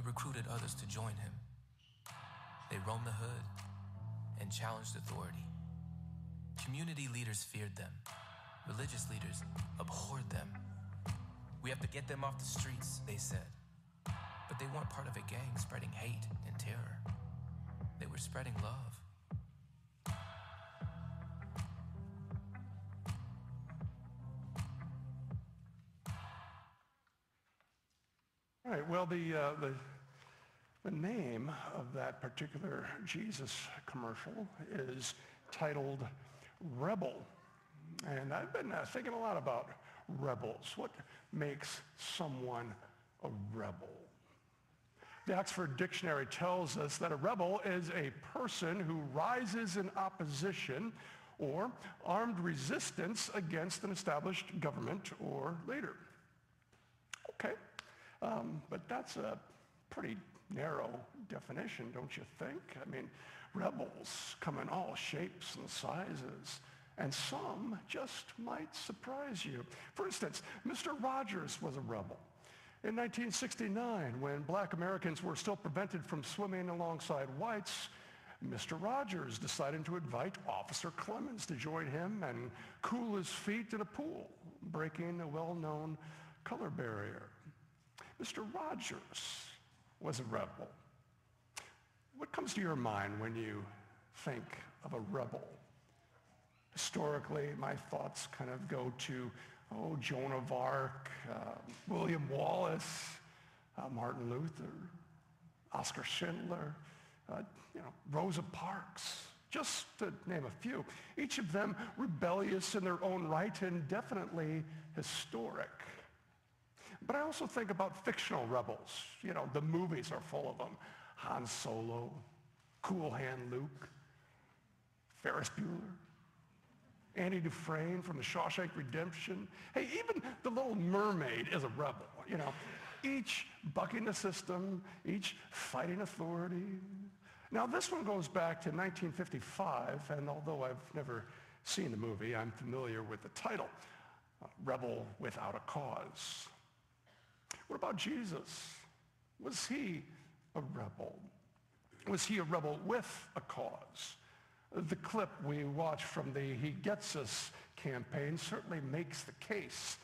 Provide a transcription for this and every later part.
recruited others to join him. They roamed the hood and challenged authority. Community leaders feared them. Religious leaders abhorred them. We have to get them off the streets, they said. But they weren't part of a gang spreading hate and terror. They were spreading love. Well, the, uh, the, the name of that particular Jesus commercial is titled Rebel. And I've been uh, thinking a lot about rebels. What makes someone a rebel? The Oxford Dictionary tells us that a rebel is a person who rises in opposition or armed resistance against an established government or leader. Okay, um, but that's a pretty narrow definition, don't you think? I mean, rebels come in all shapes and sizes, and some just might surprise you. For instance, Mr. Rogers was a rebel. In 1969, when black Americans were still prevented from swimming alongside whites, Mr. Rogers decided to invite Officer Clemmons to join him and cool his feet in a pool, breaking a well-known color barrier. Mr. Rogers was a rebel. What comes to your mind when you think of a rebel? Historically, my thoughts kind of go to, oh, Joan of Arc, uh, William Wallace, uh, Martin Luther, Oskar Schindler, uh, you know, Rosa Parks, just to name a few. Each of them rebellious in their own right and definitely historic. But I also think about fictional rebels. You know, the movies are full of them. Han Solo, Cool Hand Luke, Ferris Bueller, Andy Dufresne from the Shawshank Redemption. Hey, even the Little Mermaid is a rebel, you know. Each bucking the system, each fighting authority. Now, this one goes back to 1955, and although I've never seen the movie, I'm familiar with the title, Rebel Without a Cause. What about Jesus? Was he a rebel? Was he a rebel with a cause? The clip we watched from the He Gets Us campaign certainly makes the case,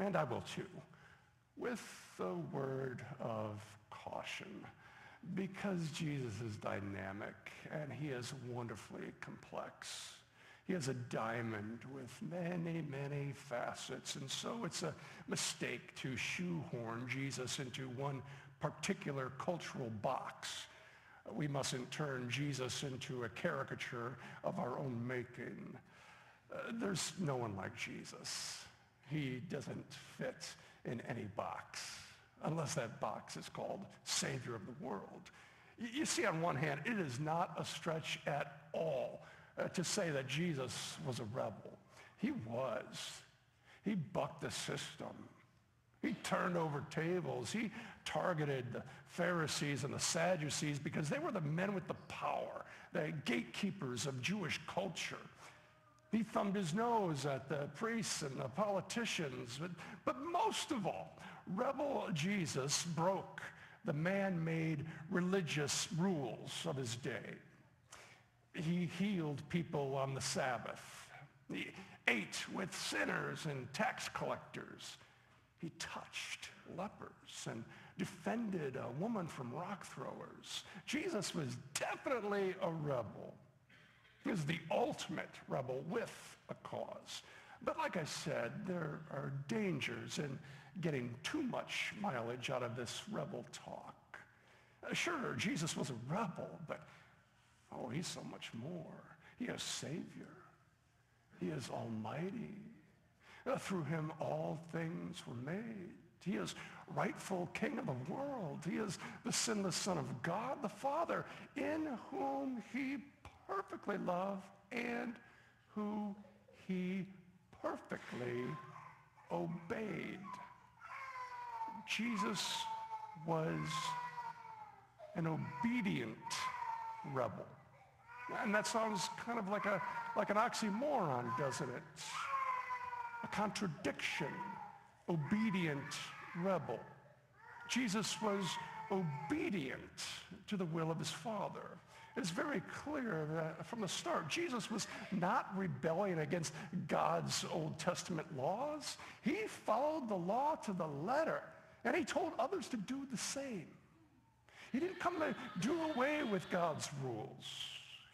and I will too, with the word of caution, because Jesus is dynamic and he is wonderfully complex. He has a diamond with many, many facets. And so it's a mistake to shoehorn Jesus into one particular cultural box. We mustn't turn Jesus into a caricature of our own making. Uh, there's no one like Jesus. He doesn't fit in any box, unless that box is called Savior of the world. You see, on one hand, it is not a stretch at all Uh, to say that Jesus was a rebel. He was. He bucked the system. He turned over tables. He targeted the Pharisees and the Sadducees because they were the men with the power, the gatekeepers of Jewish culture. He thumbed his nose at the priests and the politicians. But, but most of all, rebel Jesus broke the man-made religious rules of his day. He healed people on the Sabbath. He ate with sinners and tax collectors. He touched lepers and defended a woman from rock throwers. Jesus was definitely a rebel. He was the ultimate rebel with a cause. But like I said, there are dangers in getting too much mileage out of this rebel talk. Sure, Jesus was a rebel, but oh, he's so much more. He is Savior. He is Almighty. Uh, through him all things were made. He is rightful king of the world. He is the sinless son of God the Father, in whom he perfectly loved and who he perfectly obeyed. Jesus was an obedient rebel. And that sounds kind of like, a, like an oxymoron, doesn't it? A contradiction. Obedient rebel. Jesus was obedient to the will of his Father. It's very clear that from the start, Jesus was not rebelling against God's Old Testament laws. He followed the law to the letter, and he told others to do the same. He didn't come to do away with God's rules.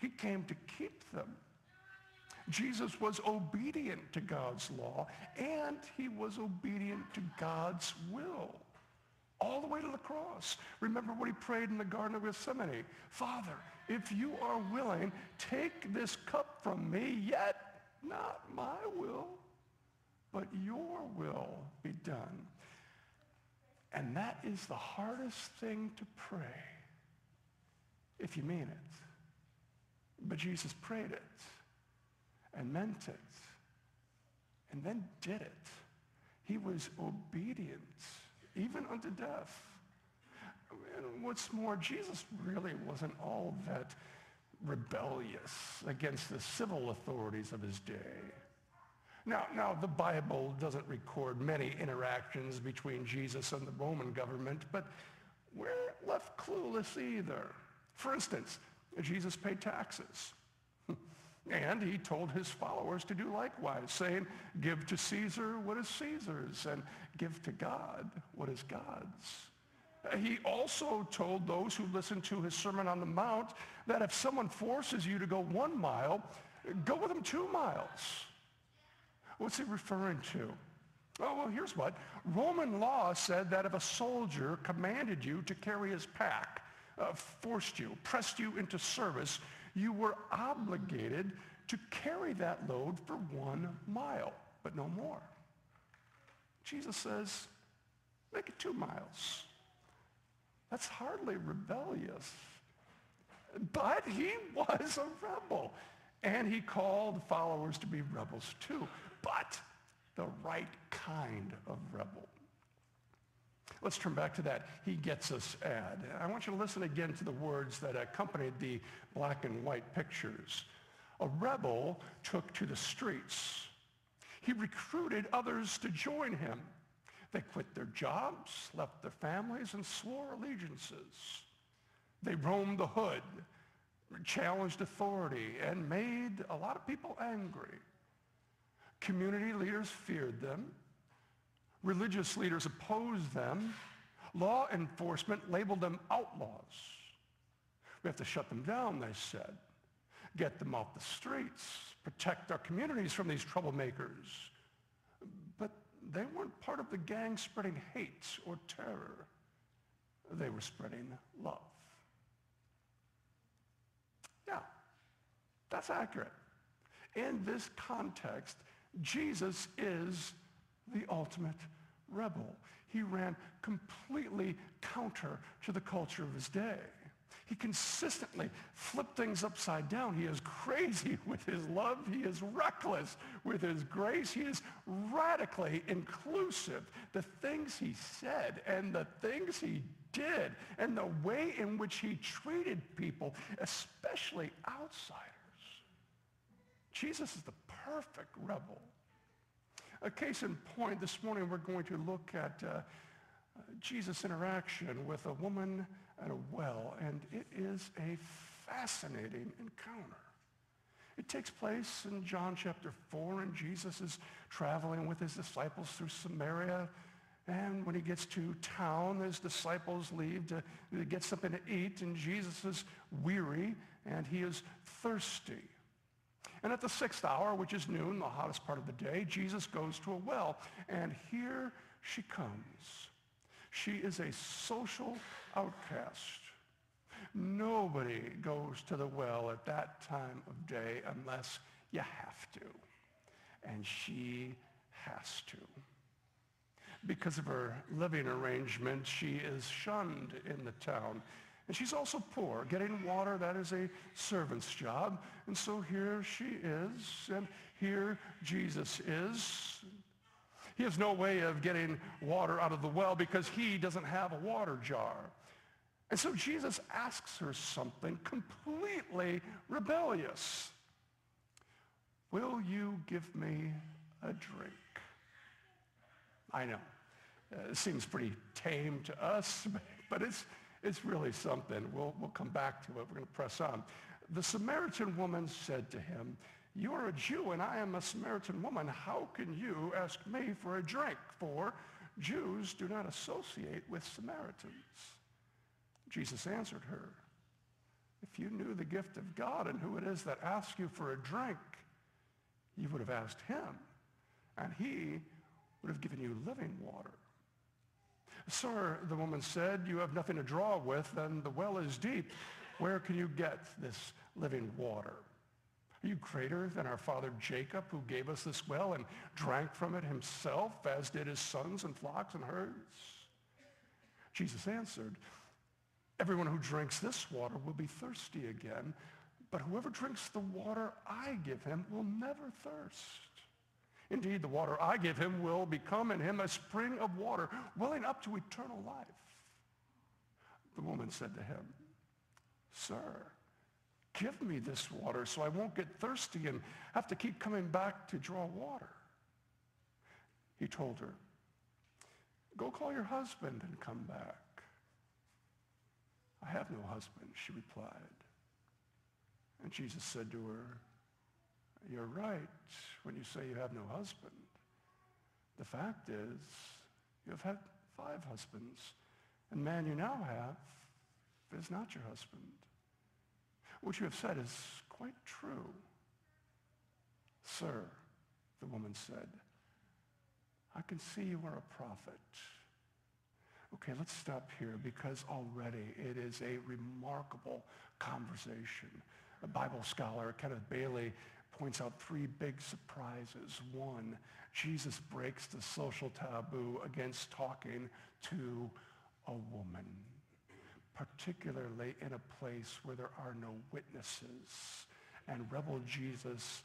He came to keep them. Jesus was obedient to God's law, and he was obedient to God's will all the way to the cross. Remember what he prayed in the Garden of Gethsemane. Father, if you are willing, take this cup from me, yet not my will, but your will be done. And that is the hardest thing to pray if you mean it. But Jesus prayed it and meant it and then did it. He was obedient even unto death. And what's more, Jesus really wasn't all that rebellious against the civil authorities of his day. Now, now, the Bible doesn't record many interactions between Jesus and the Roman government, but we're left clueless either. For instance, Jesus paid taxes. And he told his followers to do likewise, saying, give to Caesar what is Caesar's and give to God what is God's. He also told those who listened to his Sermon on the Mount that if someone forces you to go one mile, go with them two miles. What's he referring to? Oh, well, here's what. Roman law said that if a soldier commanded you to carry his pack, uh, forced you, pressed you into service, you were obligated to carry that load for one mile, but no more. Jesus says, make it two miles. That's hardly rebellious. But he was a rebel. And he called followers to be rebels too. But the right kind of rebel. Let's turn back to that he gets us ad. I want you to listen again to the words that accompanied the black and white pictures. A rebel took to the streets. He recruited others to join him. They quit their jobs, left their families, and swore allegiances. They roamed the hood, challenged authority, and made a lot of people angry. Community leaders feared them. Religious leaders opposed them. Law enforcement labeled them outlaws. We have to shut them down, they said. Get them off the streets. Protect our communities from these troublemakers. But they weren't part of the gang spreading hate or terror. They were spreading love. Yeah, that's accurate. In this context, Jesus is the ultimate rebel. He ran completely counter to the culture of his day. He consistently flipped things upside down. He is crazy with his love. He is reckless with his grace. He is radically inclusive. The things he said and the things he did and the way in which he treated people, especially outsiders. Jesus is the perfect rebel. A case in point, this morning we're going to look at uh, Jesus' interaction with a woman at a well, and it is a fascinating encounter. It takes place in John chapter 4, and Jesus is traveling with his disciples through Samaria. And when he gets to town, his disciples leave to, to get something to eat, and Jesus is weary and he is thirsty. And at the sixth hour, which is noon, the hottest part of the day, Jesus goes to a well. And here she comes. She is a social outcast. Nobody goes to the well at that time of day unless you have to. And she has to. Because of her living arrangement, she is shunned in the town. And she's also poor. Getting water, that is a servant's job. And so here she is, and here Jesus is. He has no way of getting water out of the well because he doesn't have a water jar. And so Jesus asks her something completely rebellious. Will you give me a drink? I know. Uh, it seems pretty tame to us, but it's, it's really something. We'll, we'll come back to it. We're going to press on. The Samaritan woman said to him, you are a Jew and I am a Samaritan woman. How can you ask me for a drink? For Jews do not associate with Samaritans. Jesus answered her, if you knew the gift of God and who it is that asks you for a drink, you would have asked him, and he would have given you living water. Sir, the woman said, you have nothing to draw with, and the well is deep. Where can you get this living water? Are you greater than our father Jacob, who gave us this well and drank from it himself, as did his sons and flocks and herds? Jesus answered, Everyone who drinks this water will be thirsty again, but whoever drinks the water I give him will never thirst. Indeed, the water I give him will become in him a spring of water welling up to eternal life. The woman said to him, Sir, give me this water so I won't get thirsty and have to keep coming back to draw water. He told her, Go call your husband and come back. I have no husband, she replied. And Jesus said to her, You're right when you say you have no husband. The fact is, you have had five husbands, and the man you now have is not your husband. What you have said is quite true. Sir, the woman said, I can see you are a prophet. Okay, let's stop here because already it is a remarkable conversation. A Bible scholar, Kenneth Bailey, points out three big surprises. One, Jesus breaks the social taboo against talking to a woman, particularly in a place where there are no witnesses. And rebel Jesus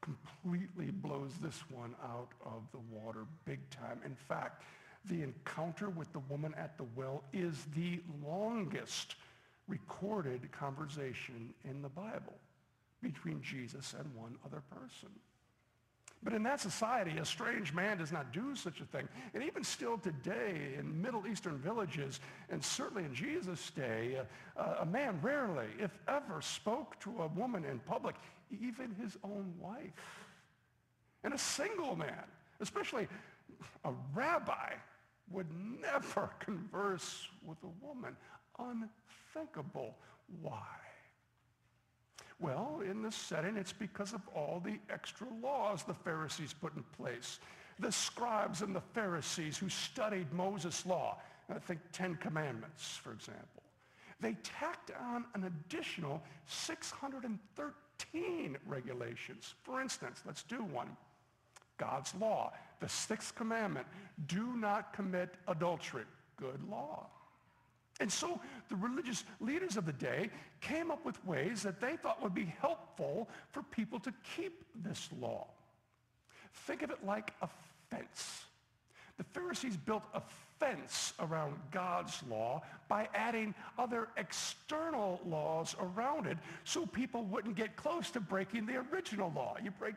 completely blows this one out of the water big time. In fact, the encounter with the woman at the well is the longest recorded conversation in the Bible between Jesus and one other person. But in that society, a strange man does not do such a thing. And even still today in Middle Eastern villages, and certainly in Jesus' day, a man rarely, if ever, spoke to a woman in public, even his own wife. And a single man, especially a rabbi, would never converse with a woman. Unthinkable. Why? Well, in this setting, it's because of all the extra laws the Pharisees put in place. The scribes and the Pharisees who studied Moses' law, I think Ten Commandments, for example, they tacked on an additional 613 regulations. For instance, let's do one. God's law, the sixth commandment, do not commit adultery. Good law. And so the religious leaders of the day came up with ways that they thought would be helpful for people to keep this law. Think of it like a fence. The Pharisees built a fence around God's law by adding other external laws around it so people wouldn't get close to breaking the original law. You break,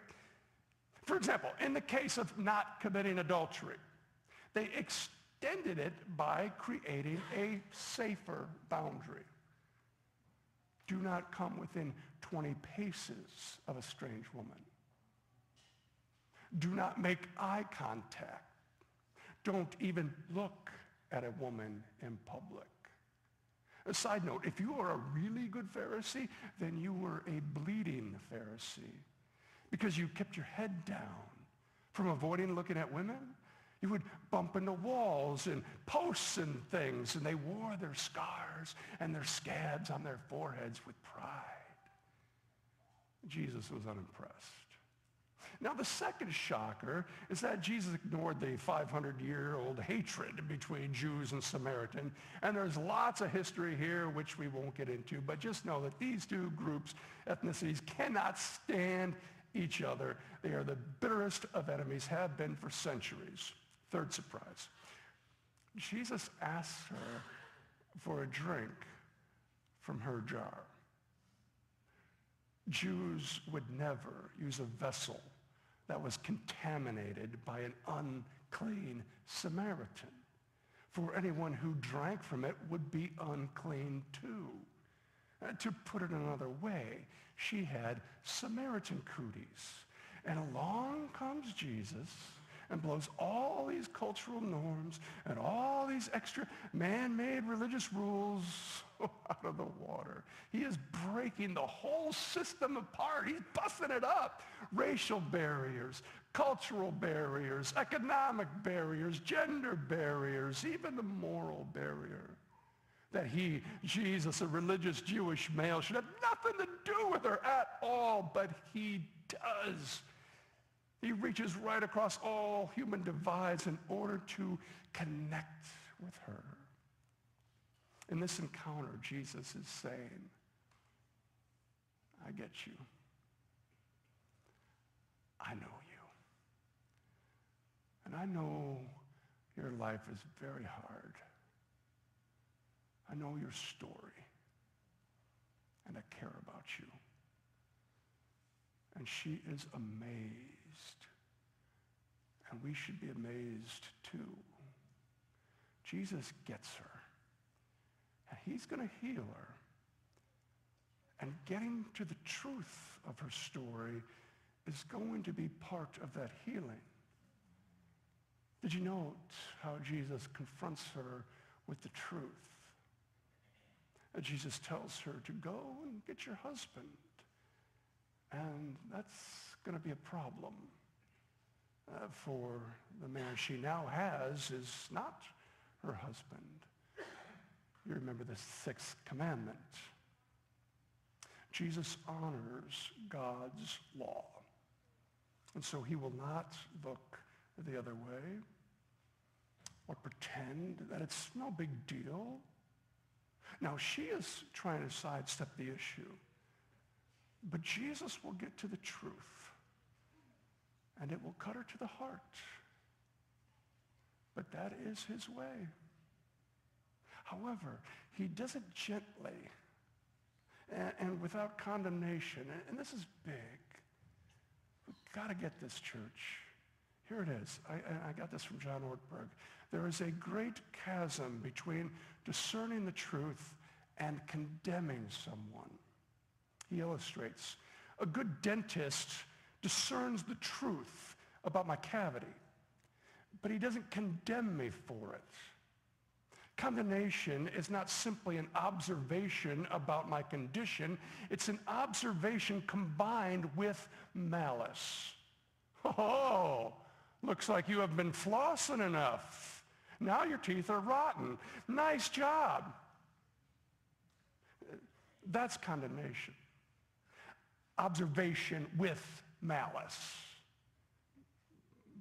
for example, in the case of not committing adultery, they ex- extended it by creating a safer boundary. Do not come within 20 paces of a strange woman. Do not make eye contact. Don't even look at a woman in public. A side note, if you are a really good Pharisee, then you were a bleeding Pharisee because you kept your head down from avoiding looking at women you would bump into walls and posts and things, and they wore their scars and their scabs on their foreheads with pride. Jesus was unimpressed. Now, the second shocker is that Jesus ignored the 500-year-old hatred between Jews and Samaritan. And there's lots of history here, which we won't get into, but just know that these two groups, ethnicities, cannot stand each other. They are the bitterest of enemies, have been for centuries. Third surprise. Jesus asks her for a drink from her jar. Jews would never use a vessel that was contaminated by an unclean Samaritan. for anyone who drank from it would be unclean too. Uh, to put it another way, she had Samaritan cooties. And along comes Jesus and blows all these cultural norms and all these extra man-made religious rules out of the water. He is breaking the whole system apart. He's busting it up. Racial barriers, cultural barriers, economic barriers, gender barriers, even the moral barrier. That he, Jesus, a religious Jewish male, should have nothing to do with her at all, but he does. He reaches right across all human divides in order to connect with her. In this encounter, Jesus is saying, I get you. I know you. And I know your life is very hard. I know your story. And I care about you. And she is amazed and we should be amazed too. Jesus gets her. And he's going to heal her. And getting to the truth of her story is going to be part of that healing. Did you note how Jesus confronts her with the truth? Jesus tells her to go and get your husband. And that's going to be a problem uh, for the man she now has is not her husband. You remember the sixth commandment. Jesus honors God's law. And so he will not look the other way or pretend that it's no big deal. Now, she is trying to sidestep the issue. But Jesus will get to the truth and it will cut her to the heart. But that is his way. However, he does it gently and, and without condemnation. And, and, this is big. We've got to get this, church. Here it is. I, I got this from John Ortberg. There is a great chasm between discerning the truth and condemning someone. He illustrates. A good dentist discerns the truth about my cavity, but he doesn't condemn me for it. Condemnation is not simply an observation about my condition. It's an observation combined with malice. Oh, looks like you have been flossing enough. Now your teeth are rotten. Nice job. That's condemnation. Observation with malice.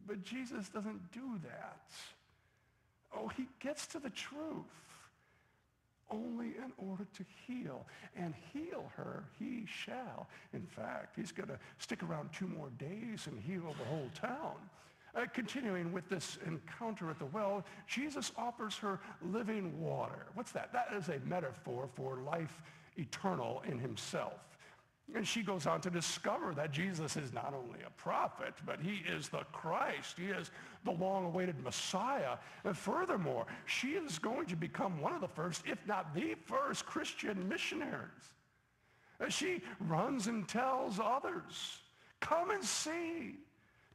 But Jesus doesn't do that. Oh, he gets to the truth only in order to heal. And heal her he shall. In fact, he's going to stick around two more days and heal the whole town. Uh, continuing with this encounter at the well, Jesus offers her living water. What's that? That is a metaphor for life eternal in himself. And she goes on to discover that Jesus is not only a prophet, but he is the Christ. He is the long-awaited Messiah. And furthermore, she is going to become one of the first, if not the first, Christian missionaries. And she runs and tells others, come and see.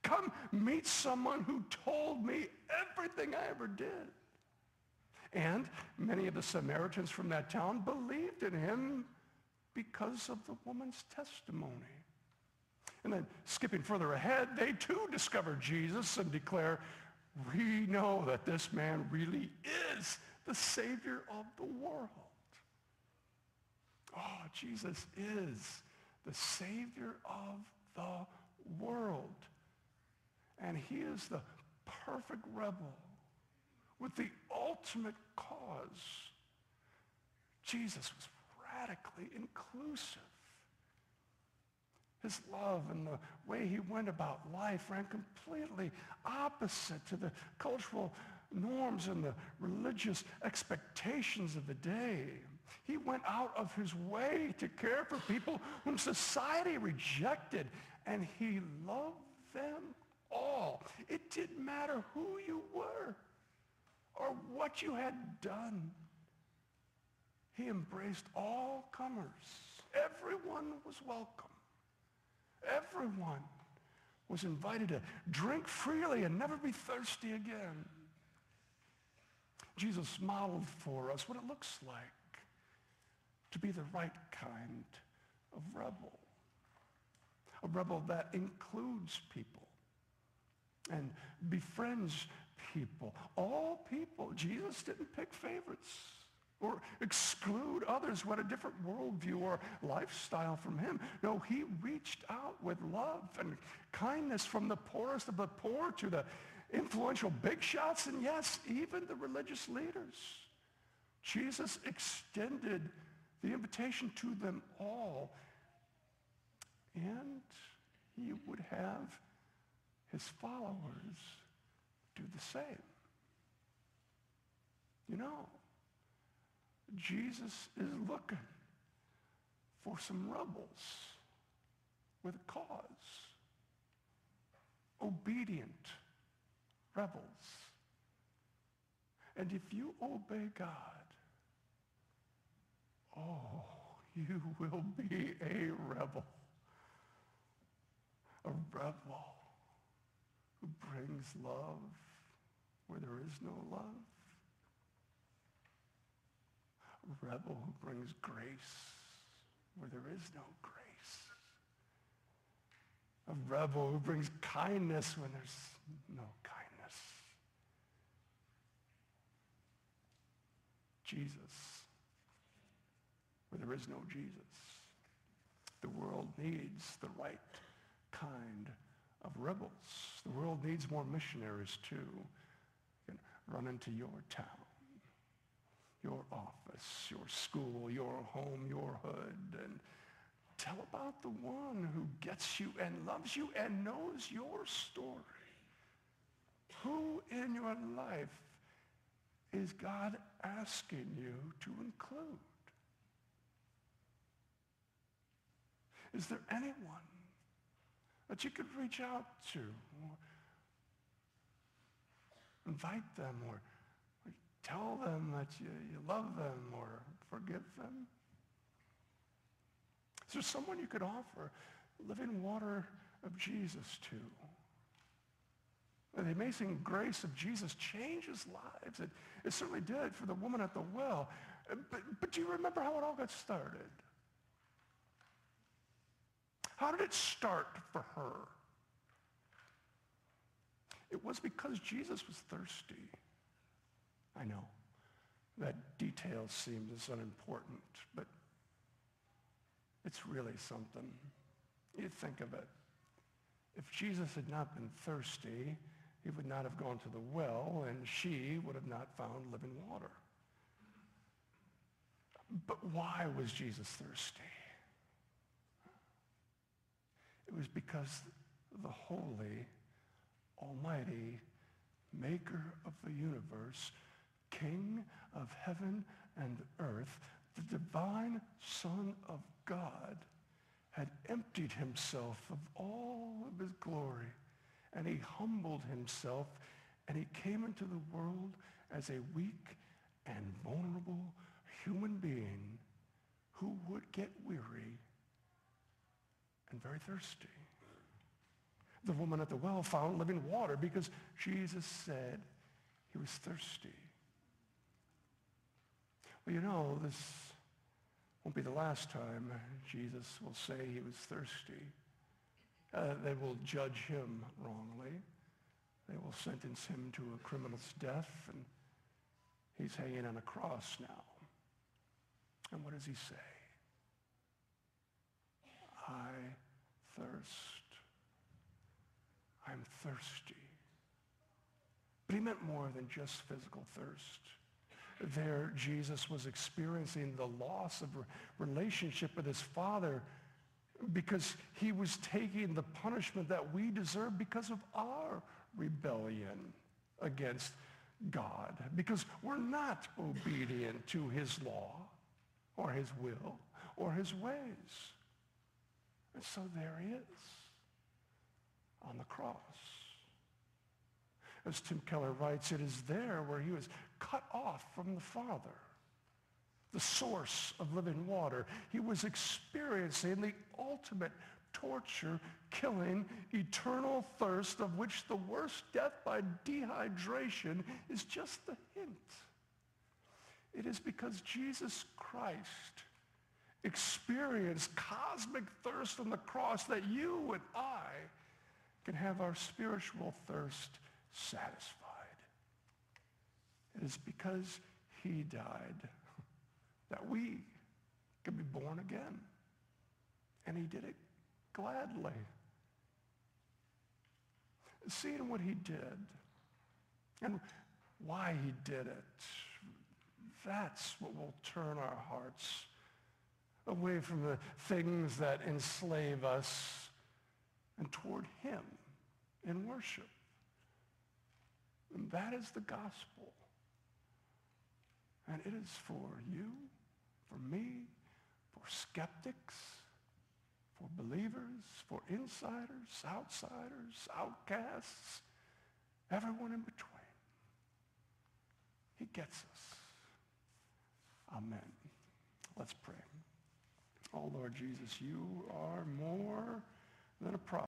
Come meet someone who told me everything I ever did. And many of the Samaritans from that town believed in him because of the woman's testimony. And then skipping further ahead, they too discover Jesus and declare, we know that this man really is the Savior of the world. Oh, Jesus is the Savior of the world. And he is the perfect rebel with the ultimate cause. Jesus was radically inclusive. His love and the way he went about life ran completely opposite to the cultural norms and the religious expectations of the day. He went out of his way to care for people whom society rejected, and he loved them all. It didn't matter who you were. or what you had done. He embraced all comers. Everyone was welcome. Everyone was invited to drink freely and never be thirsty again. Jesus modeled for us what it looks like to be the right kind of rebel. A rebel that includes people and befriends people. All people. Jesus didn't pick favorites or exclude others who had a different worldview or lifestyle from him. No, he reached out with love and kindness from the poorest of the poor to the influential big shots and yes, even the religious leaders. Jesus extended the invitation to them all and he would have his followers do the same. You know, Jesus is looking for some rebels with a cause. Obedient rebels. And if you obey God, oh, you will be a rebel. A rebel who brings love where there is no love rebel who brings grace where there is no grace. A rebel who brings kindness when there's no kindness. Jesus, where there is no Jesus. The world needs the right kind of rebels. The world needs more missionaries too. Run into your town your office, your school, your home, your hood, and tell about the one who gets you and loves you and knows your story. Who in your life is God asking you to include? Is there anyone that you could reach out to? Invite them or tell them that you, you love them or forgive them? Is there someone you could offer living water of Jesus to? The amazing grace of Jesus changes lives. It, it certainly did for the woman at the well. But, but do you remember how it all got started? How did it start for her? It was because Jesus was thirsty. I know that detail seems as unimportant, but it's really something. You think of it. If Jesus had not been thirsty, he would not have gone to the well, and she would have not found living water. But why was Jesus thirsty? It was because the holy, almighty, maker of the universe King of heaven and earth, the divine Son of God, had emptied himself of all of his glory, and he humbled himself, and he came into the world as a weak and vulnerable human being who would get weary and very thirsty. The woman at the well found living water because Jesus said he was thirsty. Well, you know, this won't be the last time Jesus will say he was thirsty. Uh, they will judge him wrongly. They will sentence him to a criminal's death, and he's hanging on a cross now. And what does he say? I thirst. I'm thirsty. But he meant more than just physical thirst there Jesus was experiencing the loss of relationship with his father because he was taking the punishment that we deserve because of our rebellion against God, because we're not obedient to his law or his will or his ways. And so there he is on the cross. As Tim Keller writes, it is there where he was cut off from the Father, the source of living water. He was experiencing the ultimate torture, killing, eternal thirst of which the worst death by dehydration is just the hint. It is because Jesus Christ experienced cosmic thirst on the cross that you and I can have our spiritual thirst satisfied. It is because he died that we can be born again. And he did it gladly. Seeing what he did and why he did it, that's what will turn our hearts away from the things that enslave us and toward him in worship. And that is the gospel. And it is for you, for me, for skeptics, for believers, for insiders, outsiders, outcasts, everyone in between. He gets us. Amen. Let's pray. Oh, Lord Jesus, you are more than a prophet.